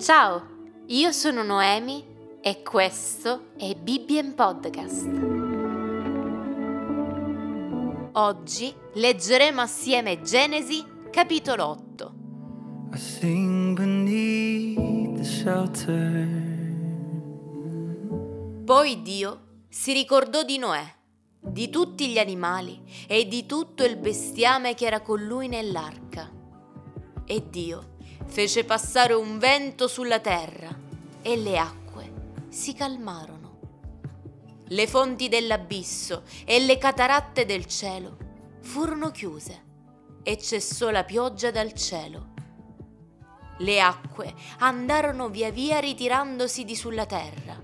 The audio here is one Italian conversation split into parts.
Ciao, io sono Noemi e questo è Bibbien Podcast. Oggi leggeremo assieme Genesi capitolo 8. I sing beneath the shelter. Poi Dio si ricordò di Noè, di tutti gli animali e di tutto il bestiame che era con lui nell'arca. E Dio fece passare un vento sulla terra e le acque si calmarono. Le fonti dell'abisso e le cataratte del cielo furono chiuse e cessò la pioggia dal cielo. Le acque andarono via via ritirandosi di sulla terra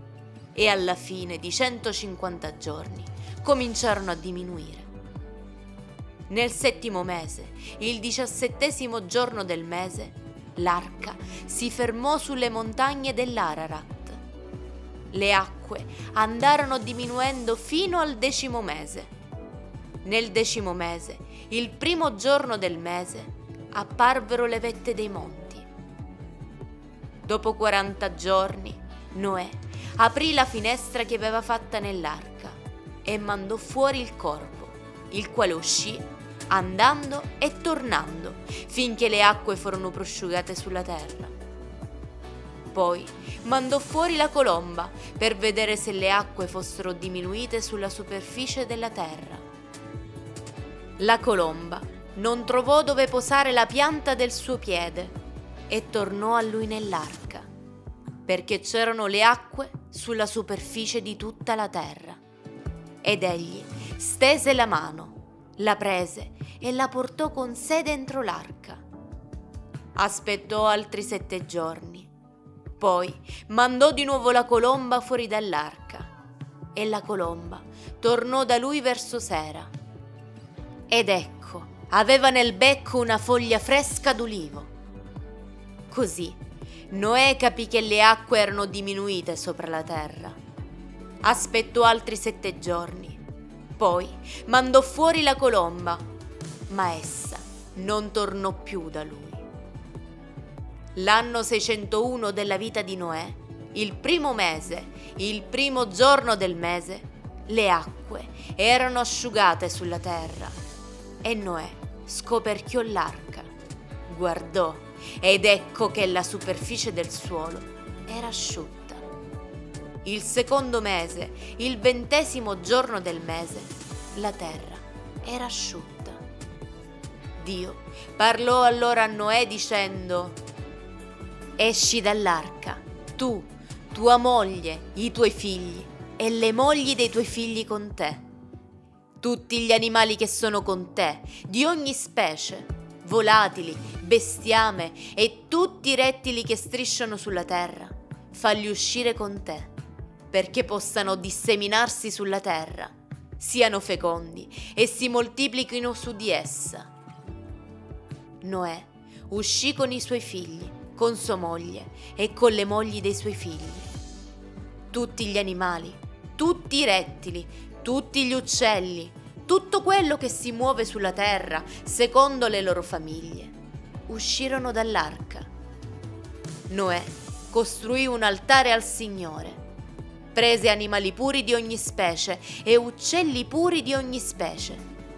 e alla fine di 150 giorni cominciarono a diminuire. Nel settimo mese, il diciassettesimo giorno del mese, l'arca si fermò sulle montagne dell'Ararat. Le acque andarono diminuendo fino al decimo mese. Nel decimo mese, il primo giorno del mese, apparvero le vette dei monti. Dopo 40 giorni, Noè aprì la finestra che aveva fatta nell'arca e mandò fuori il corpo, il quale uscì andando e tornando finché le acque furono prosciugate sulla terra. Poi mandò fuori la colomba per vedere se le acque fossero diminuite sulla superficie della terra. La colomba non trovò dove posare la pianta del suo piede e tornò a lui nell'arca, perché c'erano le acque sulla superficie di tutta la terra. Ed egli stese la mano, la prese e la portò con sé dentro l'arca. Aspettò altri sette giorni. Poi mandò di nuovo la colomba fuori dall'arca e la colomba tornò da lui verso sera. Ed ecco, aveva nel becco una foglia fresca d'ulivo. Così Noè capì che le acque erano diminuite sopra la terra. Aspettò altri sette giorni. Poi mandò fuori la colomba, ma essa non tornò più da lui. L'anno 601 della vita di Noè, il primo mese, il primo giorno del mese, le acque erano asciugate sulla terra e Noè scoperchiò l'arca, guardò ed ecco che la superficie del suolo era asciutta. Il secondo mese, il ventesimo giorno del mese, la terra era asciutta. Dio parlò allora a Noè dicendo, Esci dall'arca, tu, tua moglie, i tuoi figli e le mogli dei tuoi figli con te. Tutti gli animali che sono con te, di ogni specie, volatili, bestiame e tutti i rettili che strisciano sulla terra, falli uscire con te, perché possano disseminarsi sulla terra, siano fecondi e si moltiplichino su di essa. Noè uscì con i suoi figli, con sua moglie e con le mogli dei suoi figli. Tutti gli animali, tutti i rettili, tutti gli uccelli, tutto quello che si muove sulla terra secondo le loro famiglie, uscirono dall'arca. Noè costruì un altare al Signore, prese animali puri di ogni specie e uccelli puri di ogni specie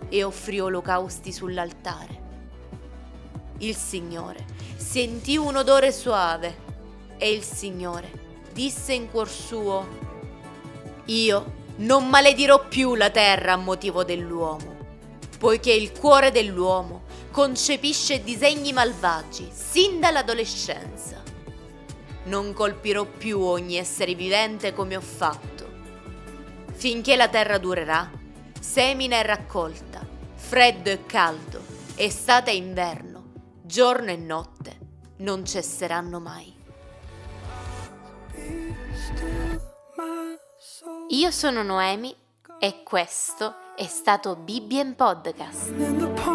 e offrì olocausti sull'altare. Il Signore sentì un odore soave e il Signore disse in cuor suo, Io non maledirò più la terra a motivo dell'uomo, poiché il cuore dell'uomo concepisce disegni malvagi sin dall'adolescenza. Non colpirò più ogni essere vivente come ho fatto. Finché la terra durerà, semina e raccolta, freddo e caldo, estate e inverno, giorno e notte, non cesseranno mai. Io sono Noemi e questo è stato Bibbien Podcast.